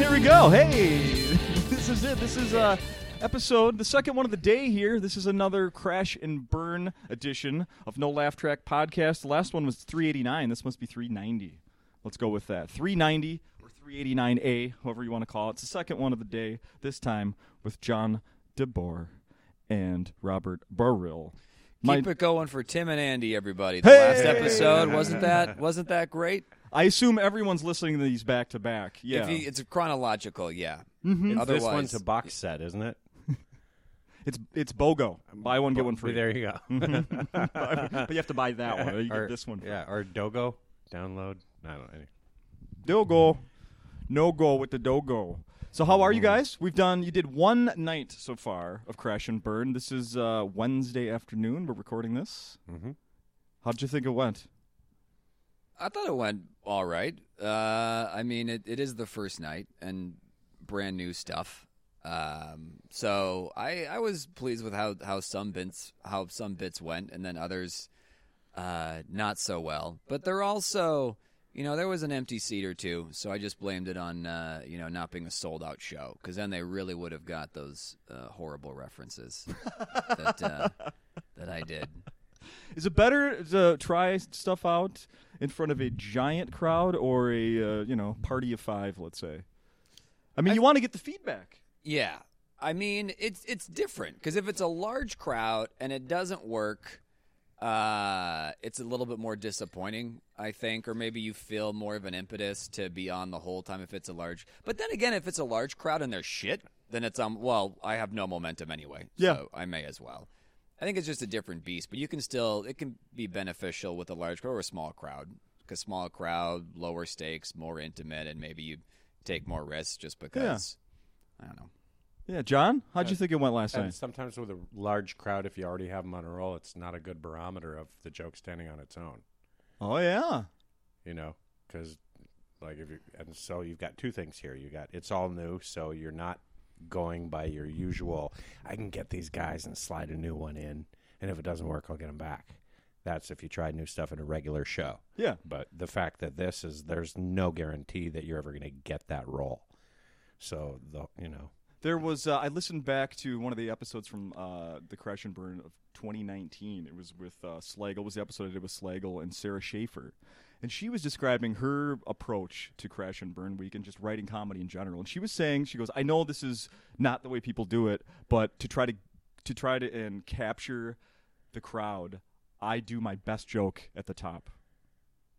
here we go. Hey, this is it. This is uh, episode, the second one of the day here. This is another crash and burn edition of No Laugh Track podcast. The last one was 389. This must be 390. Let's go with that. 390 or 389A, however you want to call it. It's the second one of the day, this time with John DeBoer and Robert Burrill. Keep it going for Tim and Andy, everybody. The last episode wasn't that wasn't that great? I assume everyone's listening to these back to back. Yeah. If you, it's chronological, yeah. Mm-hmm. This one's a box set, isn't it? It's it's BOGO. Buy one get one free. There you go. but you have to buy that one. Or you or, get this one. Yeah, or Dogo. Download. I don't know. Dogo. No go with the Dogo. So how are you guys? We've done. You did one night so far of Crash and Burn. This is uh, Wednesday afternoon. We're recording this. Mm-hmm. How'd you think it went? I thought it went all right. Uh, I mean, it, it is the first night and brand new stuff. Um, so I I was pleased with how, how some bits how some bits went, and then others uh, not so well. But they're also you know there was an empty seat or two, so I just blamed it on uh, you know not being a sold out show because then they really would have got those uh, horrible references that uh, that I did. Is it better to try stuff out in front of a giant crowd or a uh, you know party of five? Let's say. I mean, you want to get the feedback. Yeah. I mean, it's it's different because if it's a large crowd and it doesn't work, uh, it's a little bit more disappointing, I think, or maybe you feel more of an impetus to be on the whole time if it's a large. But then again, if it's a large crowd and they're shit, then it's um well, I have no momentum anyway, Yeah. so I may as well. I think it's just a different beast, but you can still it can be beneficial with a large crowd or a small crowd because small crowd, lower stakes, more intimate, and maybe you take more risks just because. Yeah. I don't know. Yeah, John, how'd you think it went last And night? sometimes with a large crowd, if you already have them on a roll, it's not a good barometer of the joke standing on its own. Oh yeah. You know, because like if you and so you've got two things here. You got it's all new, so you're not going by your usual. I can get these guys and slide a new one in, and if it doesn't work, I'll get them back. That's if you try new stuff in a regular show. Yeah. But the fact that this is there's no guarantee that you're ever going to get that role. So the you know There was. Uh, I listened back to one of the episodes from uh, the Crash and Burn of 2019. It was with uh, Slagle. It was the episode I did with Slagle and Sarah Schaefer, and she was describing her approach to Crash and Burn Week and just writing comedy in general. And she was saying, she goes, "I know this is not the way people do it, but to try to to try to and capture the crowd, I do my best joke at the top."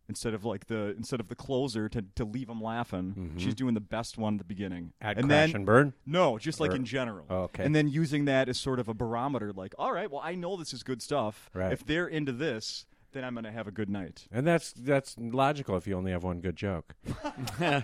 Instead of like the instead of the closer to, to leave them laughing, mm-hmm. she's doing the best one at the beginning. at and crash then and burn. no, just like Or- in general. Oh, okay. And then using that as sort of a barometer, like, all right, well, I know this is good stuff. Right. If they're into this, then I'm going to have a good night. And that's that's logical if you only have one good joke.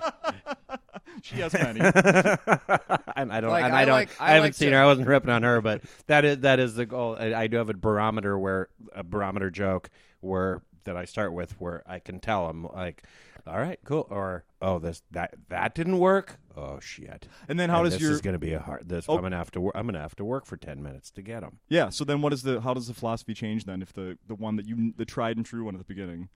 She has many. and I don't. Like, and I I, don't. like- I, I haven't like seen to- her. I wasn't ripping on her, but that is that is the goal. I, I do have a barometer where a barometer joke where that I start with where I can tell I'm like, all right, cool, or oh this that that didn't work. Oh shit. And then how And does this your is going to be a hard. This Oh. I'm gonna have to. wor- I'm gonna have to work for ten minutes to get them. yeah? So then, what is the? How does the philosophy change then? If the the one that you the tried and true one at the beginning,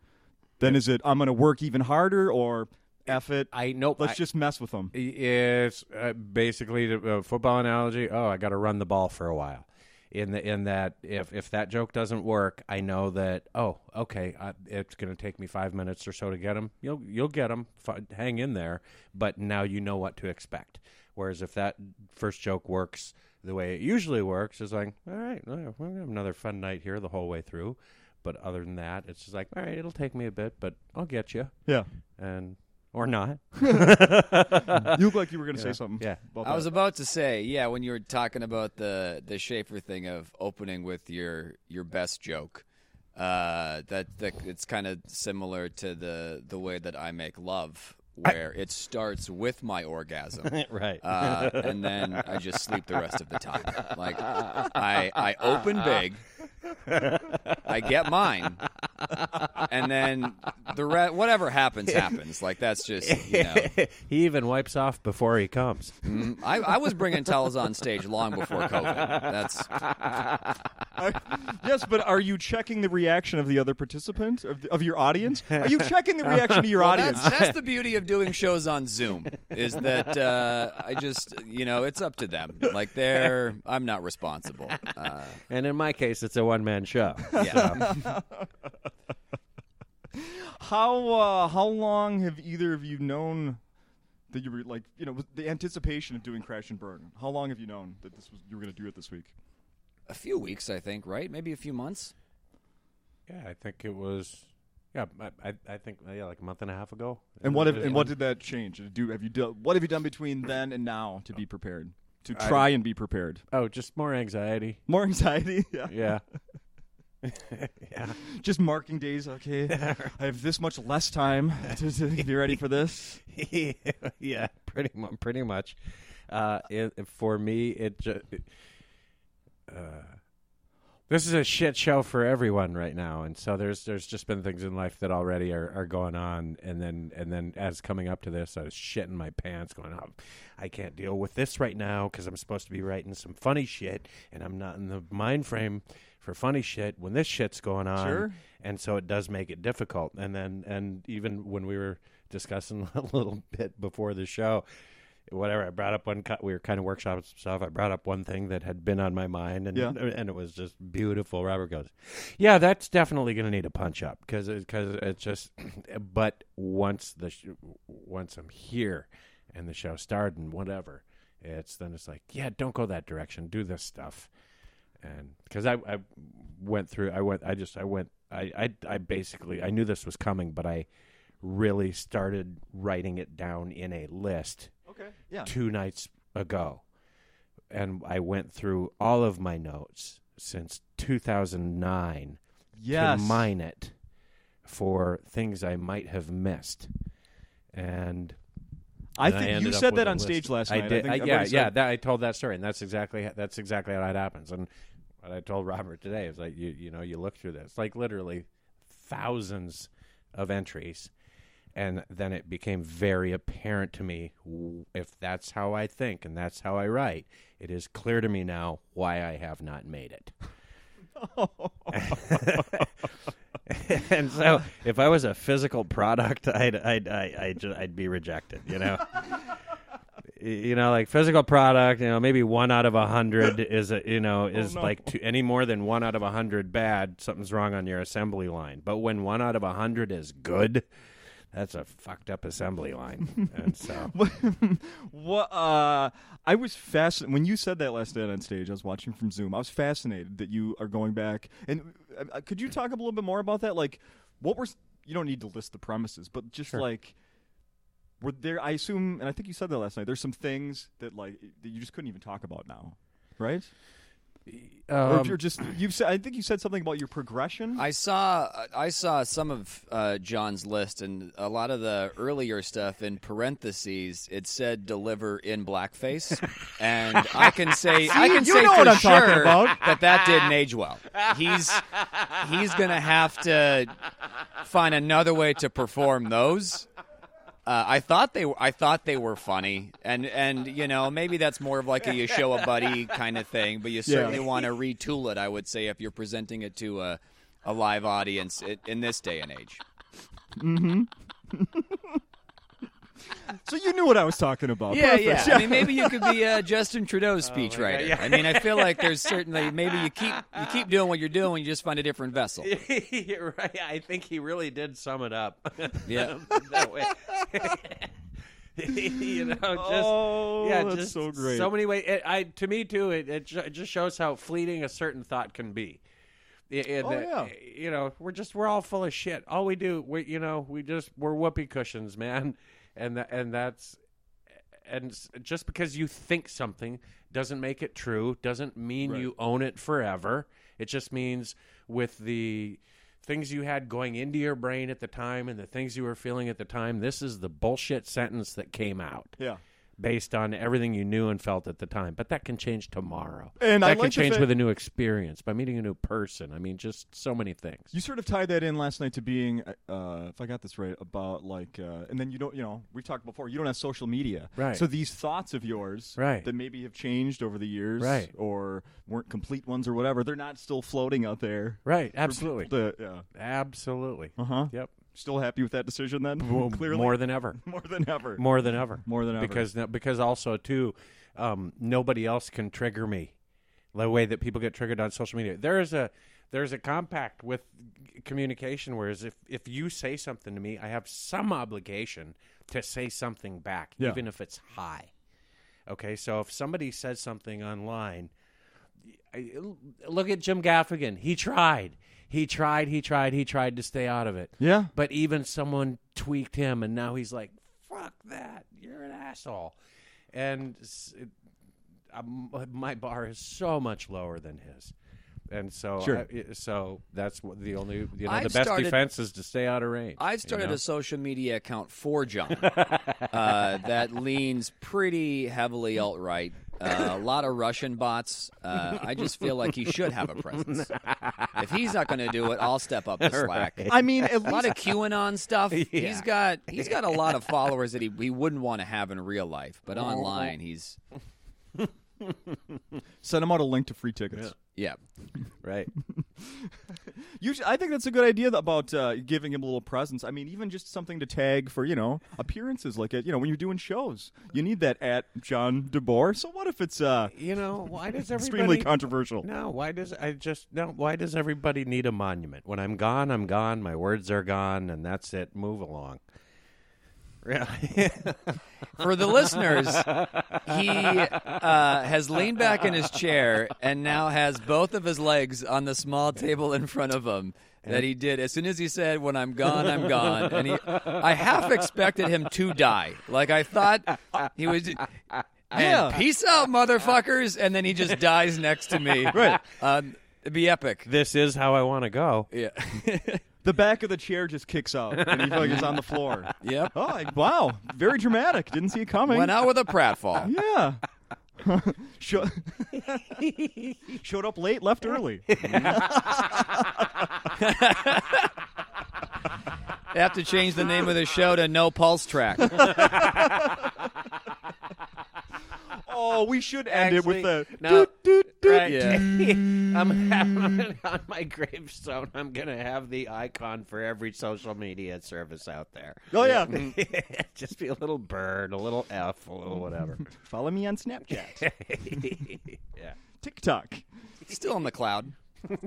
then is it I'm going to work even harder or f it? I nope. Let's I- just mess with them. It's uh, basically the uh, football analogy. Oh, I got to run the ball for a while. In the in that if if that joke doesn't work, I know that oh okay, I, it's going to take me five minutes or so to get them. You'll you'll get them. F- hang in there. But now you know what to expect. Whereas if that first joke works the way it usually works, it's like all right, well, we're gonna have another fun night here the whole way through. But other than that, it's just like all right, it'll take me a bit, but I'll get you Yeah. and or not. You look like you were going to say something. Yeah. About I was about to say, yeah, when you were talking about the the Schaefer thing of opening with your your best joke, uh, that that it's kind of similar to the the way that I make love, where it starts with my orgasm, right. uh, and then I just sleep the rest of the time. Like I I open big, I get mine, and then the re- whatever happens happens. Like that's just you know. he even wipes off before he comes. Mm, I, I was bringing towels on stage long before COVID. That's yes, but are you checking the reaction of the other participant of, the, of your audience? Are you checking the reaction of your Well, audience? that's, that's the beauty of doing shows on Zoom is that uh, I just you know it's up to them. Like they're I'm not responsible. Uh, And in my case, it's a one man show. yeah. How uh, how long have either of you known that you were like you know the anticipation of doing Crash and Burn? How long have you known that this was you were going to do it this week? a few weeks, I think, right? Maybe a few months. Yeah, I think it was. Yeah, I, I, I think yeah, like a month and a half ago. And what have, and what did that change? Did Do have you do, what have you done between then and now to be prepared? To try and be prepared. Oh, just more anxiety. More anxiety. Yeah. Yeah. yeah. Just marking days. Okay, I have this much less time to, to be ready for this. yeah, pretty mu- pretty much. Uh, it, for me, it just. Uh, this is a shit show for everyone right now, and so there's there's just been things in life that already are, are going on, and then and then as coming up to this, I was shitting my pants, going, "Oh, I can't deal with this right now because I'm supposed to be writing some funny shit, and I'm not in the mind frame for funny shit when this shit's going on." Sure. and so it does make it difficult. And then and even when we were discussing a little bit before the show, whatever I brought up one, cut we were kind of workshopping some stuff. I brought up one thing that had been on my mind, and Yeah. and it was just beautiful. Robert goes, "Yeah, that's definitely going to need a punch up because because it's just." But once the sh- once I'm here and the show started and whatever, it's then it's like, yeah, don't go that direction. Do this stuff and because I, I went through i went i just i went I, I i basically i knew this was coming but i really started writing it down in a list Okay. Yeah. two nights ago and i went through all of my notes since 2009 Yes. to mine it for things i might have missed and I and think you said that on stage last I night. did. I I- yeah, yeah. That, I told that story, and that's exactly that's exactly how it happens. And what I told Robert today is like you you know you look through this like literally thousands of entries, and then it became very apparent to me if that's how I think and that's how I write. It is clear to me now why I have not made it. and so, if I was a physical product, I'd I'd I, I'd, ju- I'd be rejected. You know, you know, like physical product. You know, maybe one out of a hundred is a you know oh, is no. like two, any more than one out of a hundred bad. Something's wrong on your assembly line. But when one out of a hundred is good, that's a fucked up assembly line. and so, what uh I was fascinated when you said that last night on stage. I was watching from Zoom. I was fascinated that you are going back. And uh, could you talk a little bit more about that? Like, what were you don't need to list the premises, but just Sure. like were there? I assume, and I think you said that last night. There's some things that like that you just couldn't even talk about now, right? Or if um, you're just you've said I think you said something about your progression. I saw I saw some of uh, John's list, and a lot of the earlier stuff in parentheses. It said deliver in blackface, and I can say I can say for what I'm talking sure about. that that didn't age well. He's he's gonna have to find another way to perform those. Uh, I thought they were, I thought they were funny, and and you know maybe that's more of like a you show a buddy kind of thing, but you certainly want to retool it. I would say if you're presenting it to a a live audience i in this day and age. so you knew what I was talking about. Yeah, Perfect. yeah. I mean, maybe you could be a Justin Trudeau's oh, speechwriter. yeah. I mean, I feel like there's certainly maybe you keep you keep doing what you're doing, you just find a different vessel. Right. I think he really did sum it up. Yeah. that way. you know, just Oh, yeah, that's just so great. So many ways. It, I to me too. It, it, ju- it just shows how fleeting a certain thought can be. I- in Oh, that, yeah. You know, we're just we're all full of shit. All we do, we you know, we just we're whoopee cushions, man, and tha- and that's and just because you think something doesn't make it true doesn't mean Right. you own it forever it just means with the things you had going into your brain at the time and the things you were feeling at the time this is the bullshit sentence that came out yeah. Based on everything you knew and felt at the time. But that can change tomorrow. And that I can like the change with a new experience by meeting a new person. I mean, just so many things. You sort of tied that in last night to being, uh, if I got this right, about like, uh, and then you don't, you know, we've talked before. You don't have social media, Right. So these thoughts of yours, Right. that maybe have changed over the years, Right. or weren't complete ones or whatever, they're not still floating out there. right, absolutely. to- yeah. Absolutely. Uh huh. Yep. Still happy with that decision then? Clearly, More than ever. more than ever. More than ever. More than ever. Because because also too, um, nobody else can trigger me the way that people get triggered on social media. There is a there's a compact with communication whereas if if you say something to me, I have some obligation to say something back, Yeah. even if it's high. Okay, so if somebody says something online, I, look at Jim Gaffigan. He tried. He tried. He tried. He tried to stay out of it. yeah. But even someone tweaked him, and now he's like, "Fuck that! You're an asshole." And it, um, my bar is so much lower than his, and so Sure. I- so that's the only you know I've the best started- defense is to stay out of range. I've you started know? a social media account for John uh, that leans pretty heavily alt right. Uh, a lot of Russian bots. Uh, I just feel like he should have a presence. If he's not going to do it, I'll step up the slack. I mean, at A lot least of QAnon stuff. He's got he's got a lot of followers that he, he wouldn't want to have in real life, but online he's send him out a link to free tickets. yeah. right. You should, I think that's a good idea about uh, giving him a little presence. I mean, even just something to tag for you know appearances, like it. You know, when you're doing shows, you need that at John DeBoer. So what if it's uh, You know why does everybody extremely controversial? No, why does I just no? Why does everybody need a monument? When I'm gone, I'm gone. My words are gone, and that's it. Move along. Really? For the listeners, he uh, has leaned back in his chair and now has both of his legs on the small table in front of him that he did as soon as he said, "When I'm gone, I'm gone." And he, I half expected him to die. Like I thought he was. And peace out, motherfuckers! And then he just dies next to me. Right. Um, it'd be epic. this is how I want to go. Yeah. The back of the chair just kicks out, and he like is on the floor. yep. Oh, I- wow! Very dramatic. Didn't see it coming. Went out with a pratfall. Yeah. Show- Showed up late, left early. They have to change the name of the show to No Pulse Track. Oh, we should end it with Actually, the no. doot, doot, doot. Right. Yeah. I'm having on my gravestone. I'm gonna have the icon for every social media service out there. Oh yeah. Just be a little bird, a little F, a little whatever. Follow me on Snapchat, yeah. TikTok. Still in the cloud.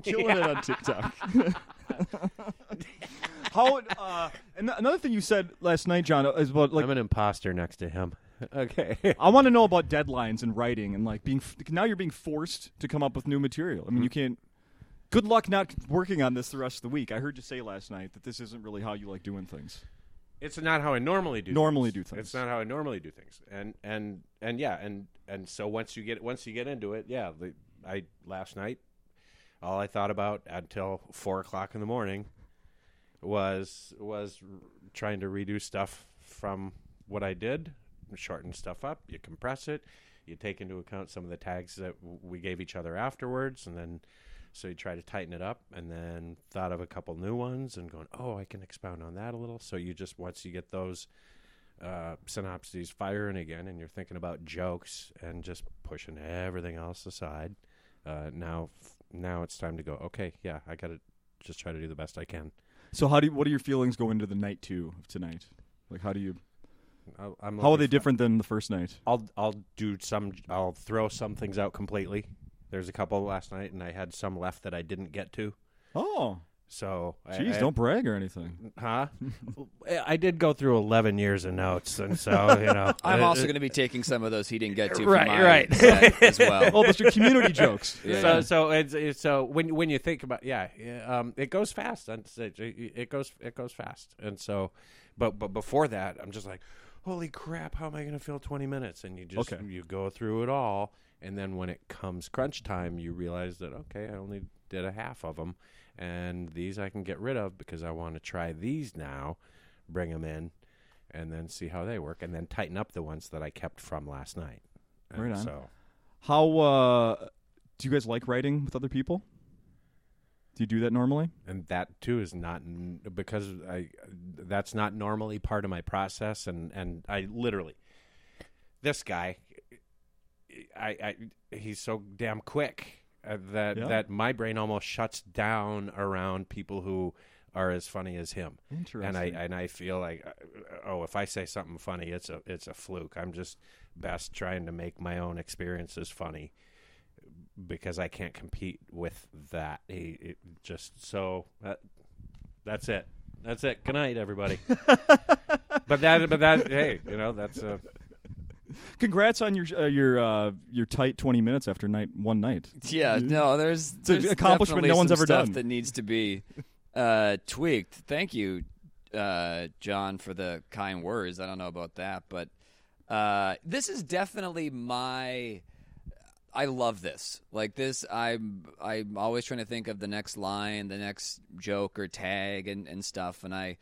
Killing it on TikTok. How? Uh, and another thing you said last night, John, is about like I'm an imposter next to him. Okay. I want to know about deadlines and writing and like being now you're being forced to come up with new material. I Mm-hmm. mean, you can't. Good luck not working on this the rest of the week. I heard you say last night that this isn't really how you like doing things. It's not how I normally do. Normally things. do things. It's not how I normally do things. And and and yeah, and and so once you get once you get into it, yeah. The, I last night, all I thought about until four o'clock in the morning was was trying to redo stuff from what I did, shorten stuff up. You compress it. You take into account some of the tags that we gave each other afterwards, and then so you try to tighten it up, and then thought of a couple new ones, and going, oh, I can expound on that a little. So you just once you get those uh, synopses firing again, and you're thinking about jokes and just pushing everything else aside. Uh, now, now it's time to go. Okay, yeah, I got to just try to do the best I can. So how do you, what are your feelings going into the night two of tonight? Like how do you I'm how are they different than the first night? I'll I'll do some. I'll throw some things out completely. There's a couple last night, and I had some left that I didn't get to. Oh, So, jeez, I, don't brag or anything. huh? I did go through 11 years of notes, and so you know, I'm uh, also going to be taking some of those he didn't get to Right, from my right. set as well. Oh, those are community jokes. Yeah. So so it's, it's so when when you think about yeah, yeah, um, it goes fast. and It, it goes it goes fast, and so, but but before that, I'm just like, holy crap, how am I going to fill 20 minutes? And you just Okay. you go through it all, and then when it comes crunch time, you realize that okay, I only did a half of them, and these I can get rid of because I want to try these now, bring them in. and then see how they work, and then tighten up the ones that I kept from last night. And Right on. So How uh, do you guys like writing with other people? Do you do that normally? and that too is not because I that's not normally part of my process, and and I literally this guy, I, I he's so damn quick uh, that Yeah. that my brain almost shuts down around people who are as funny as him. Interesting. and I and I feel like, uh, oh, if I say something funny, it's a it's a fluke. I'm just best trying to make my own experiences funny because I can't compete with that. He, it just so that, that's it. That's it. Good night, everybody. but that, but that, hey, you know, that's uh, Congrats on your uh, your uh, your tight twenty minutes after night one night. Yeah, no, there's, an there's accomplishment no one's ever stuff done. that needs to be uh, tweaked. Thank you, uh, John, for the kind words. I don't know about that, but uh, this is definitely my. I love this. Like this, I'm I'm always trying to think of the next line, the next joke or tag and, and stuff, and I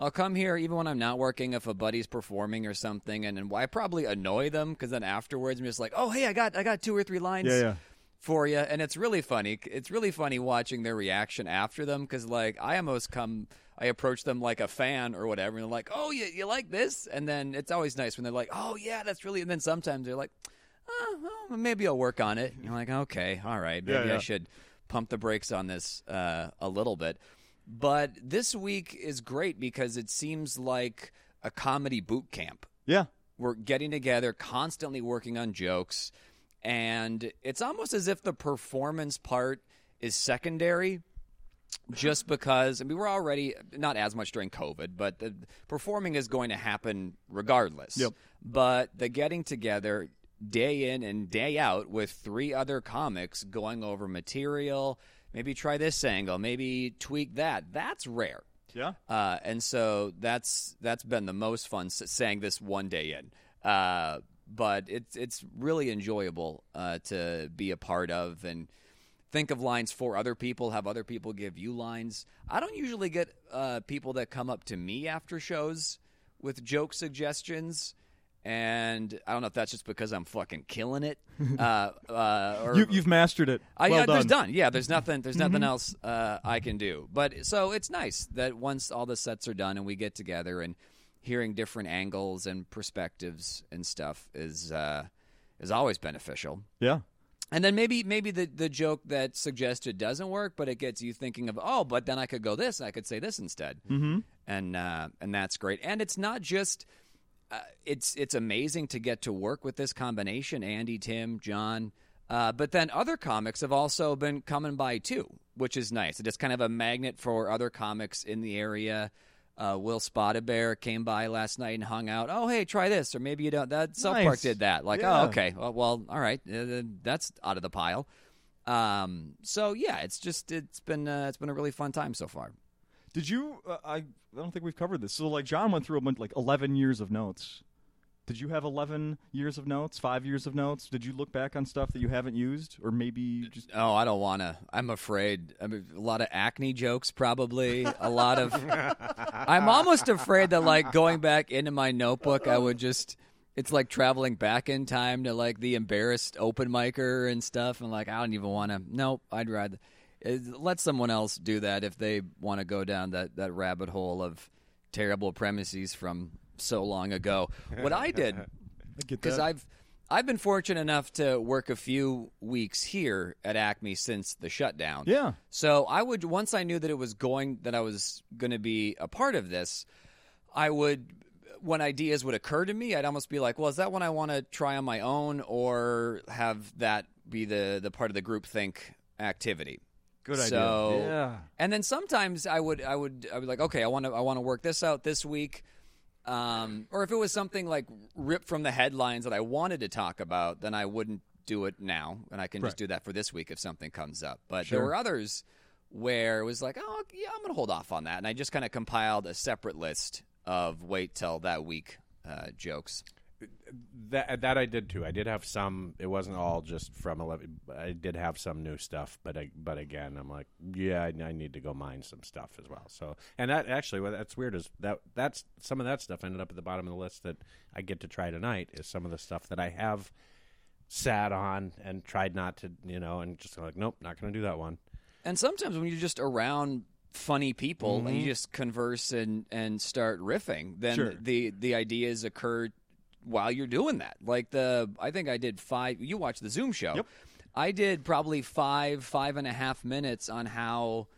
I'll come here even when I'm not working if a buddy's performing or something, and, and I probably annoy them because then afterwards I'm just like, oh hey, I got I got two or three lines Yeah, yeah. for you, and it's really funny. It's really funny watching their reaction after them because like I almost come. I approach them like a fan or whatever, and they're like, "Oh, you, you like this?" And then it's always nice when they're like, "Oh, yeah, that's really." And then sometimes they're like, oh, well, maybe I'll work on it. And You're like, okay, all right, maybe Yeah, yeah. I should pump the brakes on this uh, a little bit. But this week is great because it seems like a comedy boot camp. Yeah. We're getting together, constantly working on jokes, and it's almost as if the performance part is secondary just because I mean we're already not as much during COVID, but the performing is going to happen regardless. Yep. But the getting together day in and day out with three other comics going over material, maybe try this angle, maybe tweak that. That's rare. Yeah. Uh, and so that's that's been the most fun s- saying this one day in. Uh, but it's it's really enjoyable uh, to be a part of and think of lines for other people, have other people give you lines. I don't usually get uh, people that come up to me after shows with joke suggestions. And I don't know if that's just because I'm fucking killing it, uh, uh, or You, you've mastered it. I, well yeah, there's done. done. Yeah, there's nothing. There's nothing else uh, I can do. But so it's nice that once all the sets are done and we get together and hearing different angles and perspectives and stuff is uh, is always beneficial. Yeah. And then maybe maybe the the joke that suggested doesn't work, but it gets you thinking of oh, but then I could go this, I could say this instead, mm-hmm. and uh, and that's great. And it's not just uh, it's it's amazing to get to work with this combination, Andy, Tim, John. Uh, but then other comics have also been coming by too, which is nice. It's kind of a magnet for other comics in the area. Uh, Will Spotted Bear came by last night and hung out. Oh, hey, try this, or maybe you don't. That South Park did that. Like, Yeah. oh, okay, well, well all right, uh, that's out of the pile. Um, so yeah, it's just it's been uh, it's been a really fun time so far. Did you? Uh, I I don't think we've covered this. So like John went through a bunch, like eleven years of notes. Did you have eleven years of notes? Five years of notes? Did you look back on stuff that you haven't used, or maybe just? Oh, I don't want to. I'm afraid. I mean, a lot of acne jokes, probably. A lot of. I'm almost afraid that, like, going back into my notebook, I would just. It's like traveling back in time to like the embarrassed open micer and stuff, and like I don't even want to. Nope, I'd rather uh, let someone else do that if they want to go down that that rabbit hole of terrible premises from so long ago. What I did because. I've I've been fortunate enough to work a few weeks here at Acme since the shutdown. Yeah. So I would once I knew that it was going that I was going to be a part of this, I would when ideas would occur to me, I'd almost be like, "Well, is that one I want to try on my own, or have that be the the part of the group think activity?" Good idea. So, Yeah. and then sometimes I would I would I would like, okay, I want to I want to work this out this week. Um, or if it was something like ripped from the headlines that I wanted to talk about, then I wouldn't do it now, and I can Right. just do that for this week if something comes up. But Sure. there were others where it was like, oh yeah, I'm going to hold off on that, and I just kind of compiled a separate list of wait till that week uh, jokes. That that I did too. I did have some. It wasn't all just from eleven. I did have some new stuff, but I, but again, I'm like, yeah, I, I need to go mine some stuff as well. So, and that actually, what that's weird is that that's some of that stuff ended up at the bottom of the list that I get to try tonight. Is some of the stuff that I have sat on and tried not to, you know, and just like, nope, not going to do that one. And sometimes when you're just around funny people and you mm-hmm. just converse and and start riffing, then Sure. the the ideas occur while you're doing that. Like the I think I did five. You watched the Zoom show. Yep. I did probably five five and a half minutes on how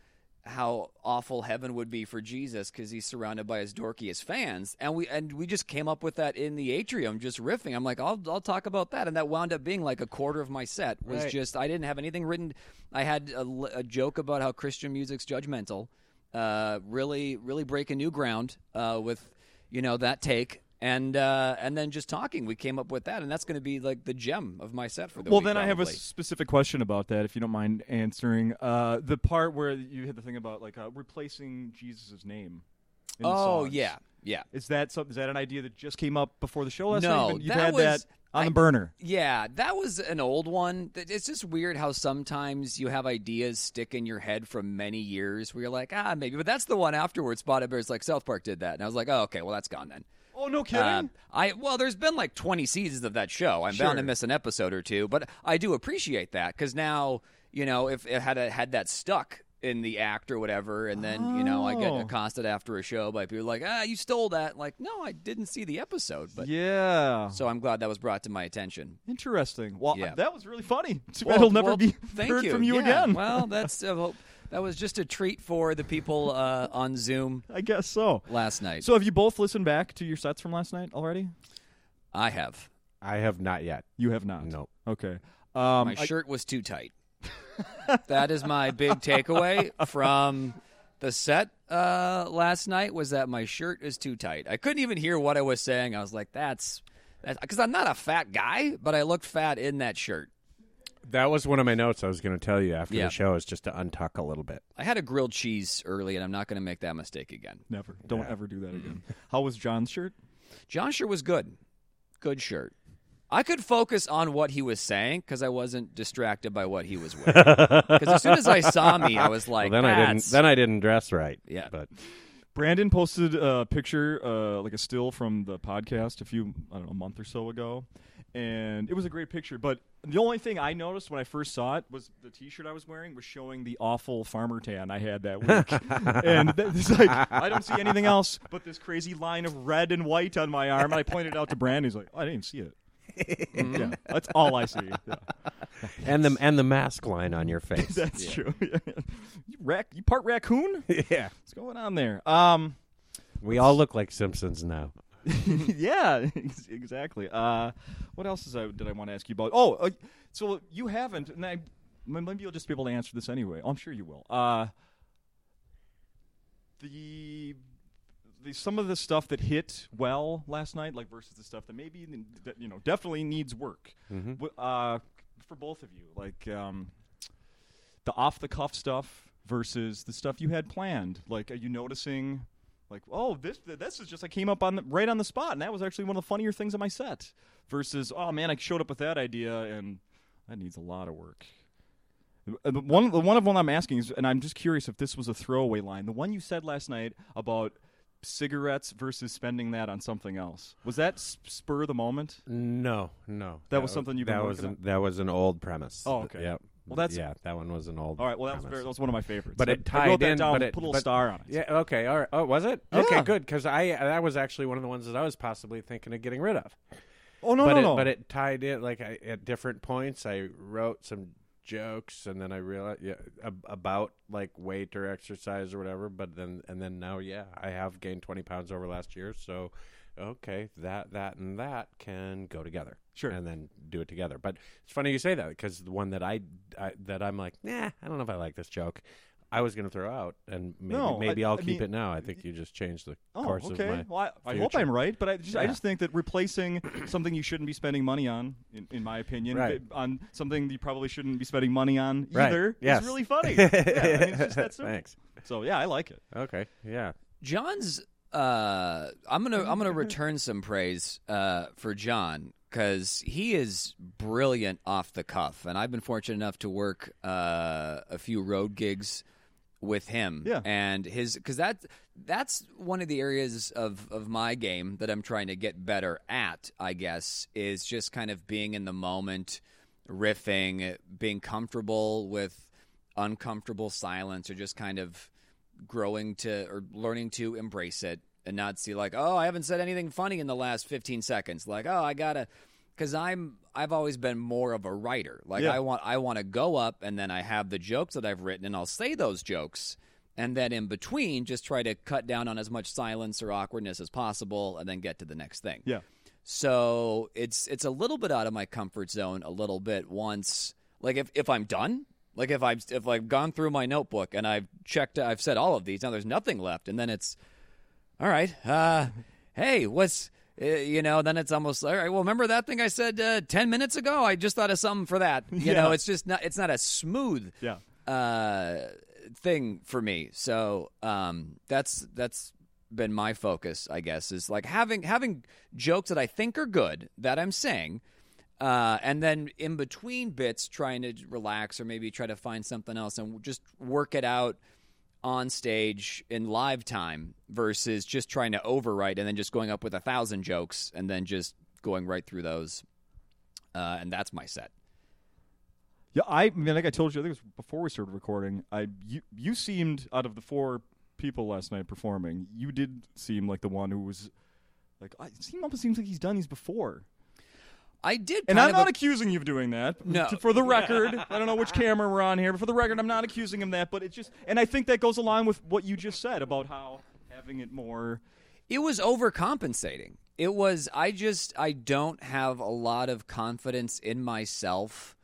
how awful heaven would be for Jesus because he's surrounded by his dorkiest fans, and we and we just came up with that in the atrium, just riffing. I'm like, I'll I'll talk about that, and that wound up being like a quarter of my set was Right. just I didn't have anything written. I had a joke about how Christian music's judgmental, uh, really really breaking new ground uh, with you know that take. And uh, and then just talking, we came up with that, and that's going to be like the gem of my set for the Well, week, then I have a specific question about that, if you don't mind answering. Uh, the part where you had the thing about like uh, replacing Jesus' name. In the Oh yeah, yeah. Is that some, is that an idea that just came up before the show last No, night? You've had was- that on I- the burner. Yeah, that was an old one. It's just weird how sometimes you have ideas stick in your head from many years where you're like, ah, maybe. But that's the one afterwards. Spotted Bears like South Park did that, and I was like, oh, okay, well that's gone then. Oh no, kidding! Uh, I well, there's been like 20 seasons of that show. I'm bound to miss an episode or two, but I do appreciate that because now you know if it had a, had that stuck in the act or whatever, and then you know I get Oh. accosted after a show by people like, ah, you stole that. Like, no, I didn't see the episode, but yeah. so I'm glad that was brought to my attention. Interesting. Well, Yeah. that was really funny. Too Well, it'll never well, be thank heard you. from you Yeah, again. Well, that's uh, that was just a treat for the people uh, on Zoom I guess so. last night. So, have you both listened back to your sets from last night already? I have I have not yet. You have not. Nope. Okay. Um, my I- shirt was too tight. that is my big takeaway from the set uh, last night was that my shirt is too tight. I couldn't even hear what I was saying. I was like, "That's." Because I'm not a fat guy, but I looked fat in that shirt. That was one of my notes I was going to tell you after Yeah. the show is just to untuck a little bit. I had a grilled cheese early, and I'm not going to make that mistake again. never. Don't ever do that again. How was John's shirt? John shirt was good. Good shirt. I could focus on what he was saying because I wasn't distracted by what he was wearing. Because as soon as I saw me, I was like, well, then I didn't. "That's-" Then I didn't dress right. Yeah. but Brandon posted a picture, uh, like a still from the podcast a few, I don't know, a month or so ago, and it was a great picture. But the only thing I noticed when I first saw it was the T-shirt I was wearing was showing the awful farmer tan I had that week, and th- it's like I don't see anything else but this crazy line of red and white on my arm. And I pointed it out to Brandon. He's like, oh, I didn't even see it. yeah, that's all I see. Yeah. and the and the mask line on your face. That's true. you, rac- you part raccoon? yeah, What's going on there? Um. we all look like Simpsons now. yeah, ex- exactly. Uh, what else is I, did I want to ask you about? Oh, uh, so you haven't, and I, maybe you'll just be able to answer this anyway. Oh, I'm sure you will. Uh, the, the some of the stuff that hit well last night, like versus the stuff that maybe that you know definitely needs work. Mm-hmm. Uh, for both of you, like um, the off the cuff stuff versus the stuff you had planned. Like, are you noticing? Like, oh, this this is just I came up on the, right on the spot, and that was actually one of the funnier things on my set. Versus, oh man, I showed up with that idea, and that needs a lot of work. The one, the one of one I'm asking is, and I'm just curious if this was a throwaway line. The one you said last night about cigarettes versus spending that on something else was that spur of the moment? No, no, That was something you've that was an, that was an old premise. Oh, okay. Yep. Well, that's- yeah. That one was an old. All right, well that was very, that was one of my favorites. But it I wrote tied that in, down, but it- put a little but- star on it. Yeah. Okay. All right. Oh, was it? Okay. Good. Because I that was actually one of the ones that I was possibly thinking of getting rid of. Oh no, but no, it, no. But it tied in like I, at different points. I wrote some jokes, and then I realized yeah about like weight or exercise or whatever. But then and then now yeah, I have gained twenty pounds over last year. So okay, that that and that can go together. Sure. and then do it together. But it's funny you say that because the one that I, I that I'm like, nah, I don't know if I like this joke. I was going to throw out, and maybe No, maybe I- will I keep mean- it now. I think you just changed the Oh, course okay. of my. well, I, I hope. I'm right, but I just, I just think that replacing something you shouldn't be spending money on, in, in my opinion, Right. on something you probably shouldn't be spending money on Right. either, Yes. is really funny. yeah, I mean, it's just that simple. Thanks. So yeah, I like it. Okay. Yeah. John's uh, I'm gonna I'm gonna return some praise uh, for John because he is brilliant off the cuff, and I've been fortunate enough to work uh, a few road gigs with him. Yeah. and his because that that's one of the areas of of my game that I'm trying to get better at. I guess is just kind of being in the moment, riffing, being comfortable with uncomfortable silence, or just kind of growing to or learning to embrace it and not see like, oh, I haven't said anything funny in the last 15 seconds. Like, oh, I gotta, because I'm I've always been more of a writer. Like, Yeah. I want I want to go up and then I have the jokes that I've written and I'll say those jokes. And then in between, just try to cut down on as much silence or awkwardness as possible, and then get to the next thing. Yeah. So it's it's a little bit out of my comfort zone a little bit once like if, if I'm done, like if I've if I've gone through my notebook and I've checked I've said all of these, now there's nothing left and then it's all right, uh hey, what's uh, you know, then it's almost all right. Well, remember that thing I said uh, ten minutes ago? I just thought of something for that. You Yeah. know, it's just not. It's not a smooth Yeah. uh, thing for me. So um, that's that's been my focus, I guess, is like having having jokes that I think are good that I'm saying, uh, and then in between bits, trying to relax or maybe try to find something else and just work it out on stage in live time versus just trying to overwrite and then just going up with a thousand jokes and then just going right through those. Uh, and that's my set. Yeah, I, mean, like I told you, I think it was before we started recording. I you you seemed out of the four people last night performing, you did seem like the one who was like. I, seem- almost seems like he's done these before. I did, And I'm not a- accusing you of doing that. No. For the record, I don't know which camera we're on here, but for the record, I'm not accusing him that. But it's just, and I think that goes along with what you just said about how having it more. it was overcompensating. It was I just I don't have a lot of confidence in myself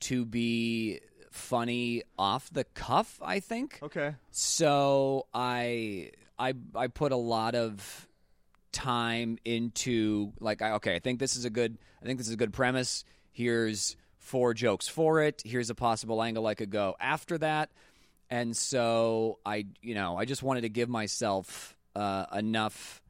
to be funny off the cuff, I think. Okay. So I I I put a lot of time into like okay, I think this is a good I think this is a good premise. Here's four jokes for it. Here's a possible angle I could go after that. And so I you know, I just wanted to give myself uh, enough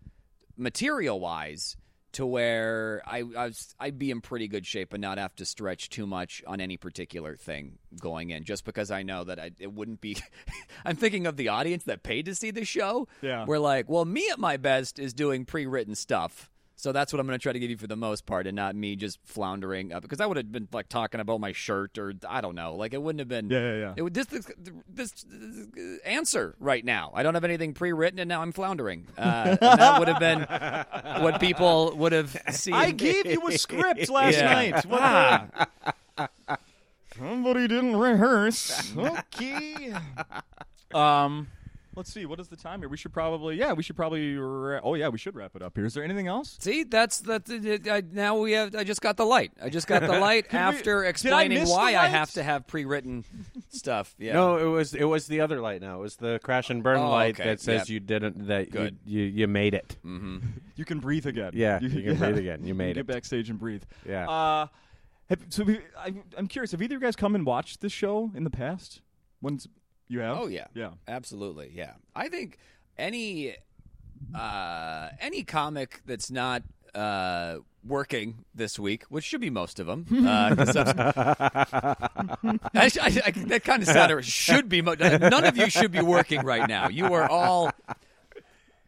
material wise to where I, I was, I'd be in pretty good shape and not have to stretch too much on any particular thing going in, just because I know that I, it wouldn't be. I'm thinking of the audience that paid to see the show. Yeah. we're like, well, me at my best is doing pre-written stuff. So that's what I'm going to try to give you for the most part, and not me just floundering up because I would have been like talking about my shirt or I don't know, like it wouldn't have been. Yeah, yeah, yeah. It would this, this this this answer right now. I don't have anything pre-written, and now I'm floundering. Uh, that would have been what people would have seen. I gave you a script last Yeah. night. What the- Somebody didn't rehearse. Okay. um, let's see. What is the time here? We should probably. Yeah, we should probably. Ra- oh yeah, we should wrap it up here. Is there anything else? See, that's that's I, now we have. I just got the light. I just got the light after did I explaining miss the why I have to have pre-written stuff. Yeah. No, it was it was the other light. Now it was the crash and burn Oh, light okay. that says Yep. you didn't that Good. You, you you made it. You can breathe again. Yeah, you can breathe again. You made Get it. backstage and breathe. Yeah. Uh, have, so we, I, I'm curious. Have either of you guys come and watched this show in the past? When's you have? Oh yeah, Yeah. absolutely. Yeah, I think any uh, any comic that's not uh, working this week, which should be most of them, uh, I, I, I, that kind of sounded should be. Mo- none of you should be working right now. You are all.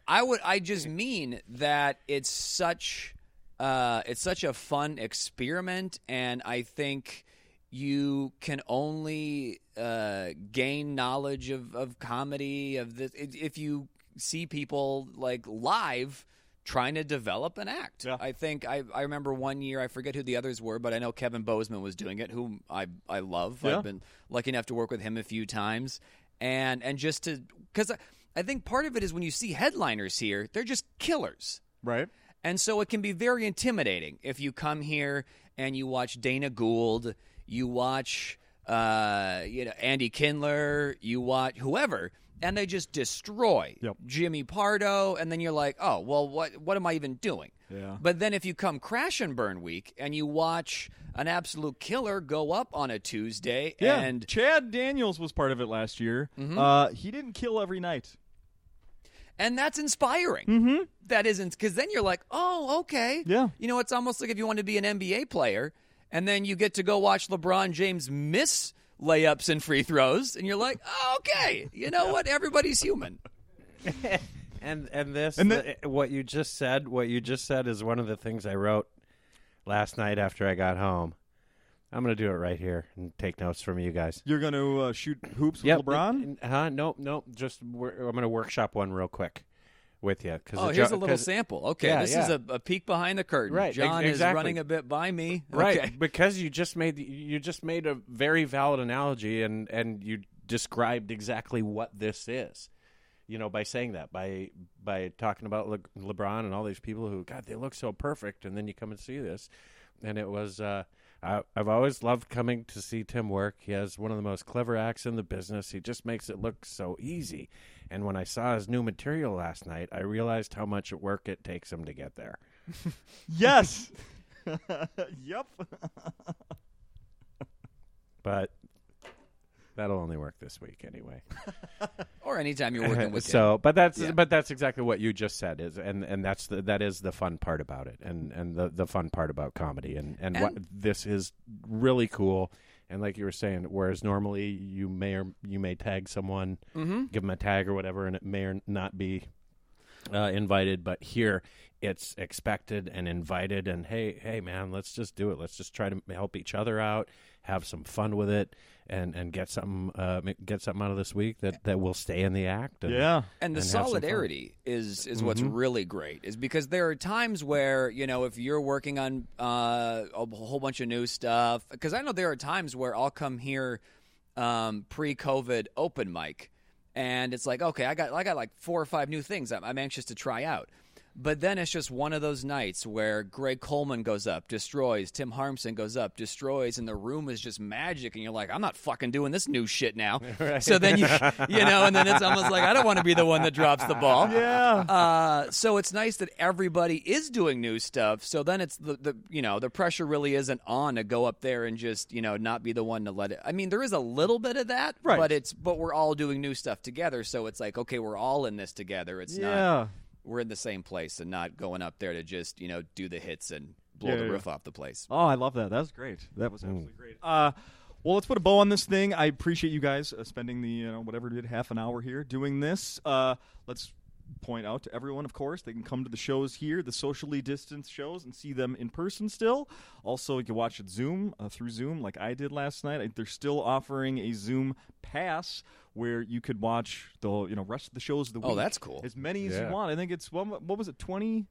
I would. I just mean that it's such. Uh, it's such a fun experiment, and I think you can only uh, gain knowledge of, of comedy of this if you see people like live trying to develop an act. Yeah. I think I, I remember one year I forget who the others were, but I know Kevin Bozeman was doing it, whom I I love. Yeah. I've been lucky enough to work with him a few times, and and just to because I, I think part of it is when you see headliners here, they're just killers. Right. And so it can be very intimidating if you come here and you watch Dana Gould, you watch uh, you know Andy Kindler, you watch whoever, and they just destroy Yep. Jimmy Pardo, and then you're like, oh well, what what am I even doing? Yeah. But then if you come Crash and Burn Week and you watch an absolute killer go up on a Tuesday, Yeah. and Chad Daniels was part of it last year. Mm-hmm. Uh, he didn't kill every night. and that's inspiring. Mm-hmm. That isn't because then you're like, oh, okay, Yeah. You know, it's almost like if you want to be an NBA player, and then you get to go watch LeBron James miss layups and free throws, and you're like, oh, okay, you know what? Everybody's human. And and this And the- what you just said, what you just said is one of the things I wrote last night after I got home. I'm going to do it right here and take notes from you guys. You're going to uh, shoot hoops with Yep. LeBron? Huh? Nope, nope. Just wor- I'm going to workshop one real quick with you. Cause Oh, here's jo- a little sample. Okay, Yeah, this is a, a peek behind the curtain. Right, ex- John is running a bit by me. right Okay. because you just made you just made a very valid analogy and and you described exactly what this is you know by saying that by by talking about Le- lebron and all these people who god they look so perfect and then you come and see this and it was uh I've always loved coming to see Tim work. He has one of the most clever acts in the business. He just makes it look so easy. And when I saw his new material last night, I realized how much work it takes him to get there. Yes. yep. But that'll only work this week anyway. Or anytime you're working with so but that's Yeah. but that's exactly what you just said is and and that's the that is the fun part about it and and the the fun part about comedy and and, what And- this is really cool and like you were saying whereas normally you may or you may tag someone Mm-hmm. give them a tag or whatever and it may or not be uh, invited but here it's expected and invited and hey hey man let's just do it let's just try to help each other out have some fun with it and and get something uh, get something out of this week that that will stay in the act and, Yeah. and the and have some fun. solidarity is is what's Mhm. really great is because there are times where you know if you're working on uh, a whole bunch of new stuff because I know there are times where I'll come here um, pre-COVID open mic and it's like okay I got I got like four or five new things I'm, I'm anxious to try out. But then it's just one of those nights where Greg Coleman goes up, destroys. Tim Harmston goes up, destroys, and the room is just magic. And you're like, I'm not fucking doing this new shit now. So then you, you know, and then it's almost like I don't want to be the one that drops the ball. Yeah. Uh, so it's nice that everybody is doing new stuff. So then it's the, the you know the pressure really isn't on to go up there and just you know not be the one to let it. I mean there is a little bit of that, Right. but it's but we're all doing new stuff together. So it's like okay, we're all in this together. It's not yeah. We're in the same place and not going up there to just you know do the hits and blow Yeah, the yeah. roof off the place. Oh, I love that. That was great. That was absolutely great. Uh, well, let's put a bow on this thing. I appreciate you guys uh, spending the you know whatever it did half an hour here doing this. Uh, let's point out to everyone, of course, they can come to the shows here, the socially distanced shows, and see them in person still. Also, you can watch it Zoom uh, through Zoom, like I did last night. I- They're still offering a Zoom pass where you could watch the you know rest of the shows of the week. Oh, that's cool. As many as Yeah. you want. I think it's what, what was it twenty.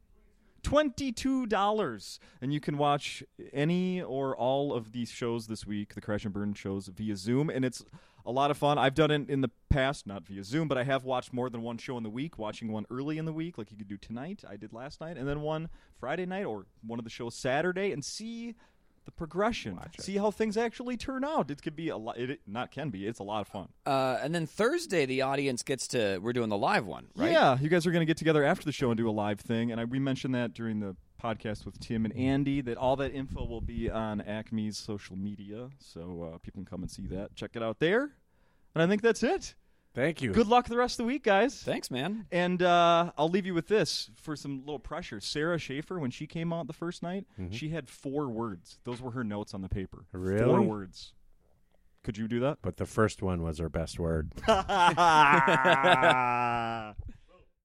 Twenty-two dollars, and you can watch any or all of these shows this week, the Crash and Burn shows via Zoom, and it's a lot of fun. I've done it in the past, not via Zoom, but I have watched more than one show in the week. Watching one early in the week, like you could do tonight, I did last night, and then one Friday night or one of the shows Saturday, and see the progression, see how things actually turn out. It could be a lot. It, not can be. It's a lot of fun. Uh, and then Thursday the audience gets to we're doing the live one, right? Yeah, you guys are going to get together after the show and do a live thing, and I, we mentioned that during the podcast with Tim and Andy that all that info will be on Acme's social media, so uh, people can come and see that. Check it out there, and I think that's it. Thank you. Good luck the rest of the week, guys. Thanks, man. And uh, I'll leave you with this for some little pressure. Sarah Schaefer, when she came out the first night, she had four words. Those were her notes on the paper. Really? Four words. Could you do that? But the first one was her best word.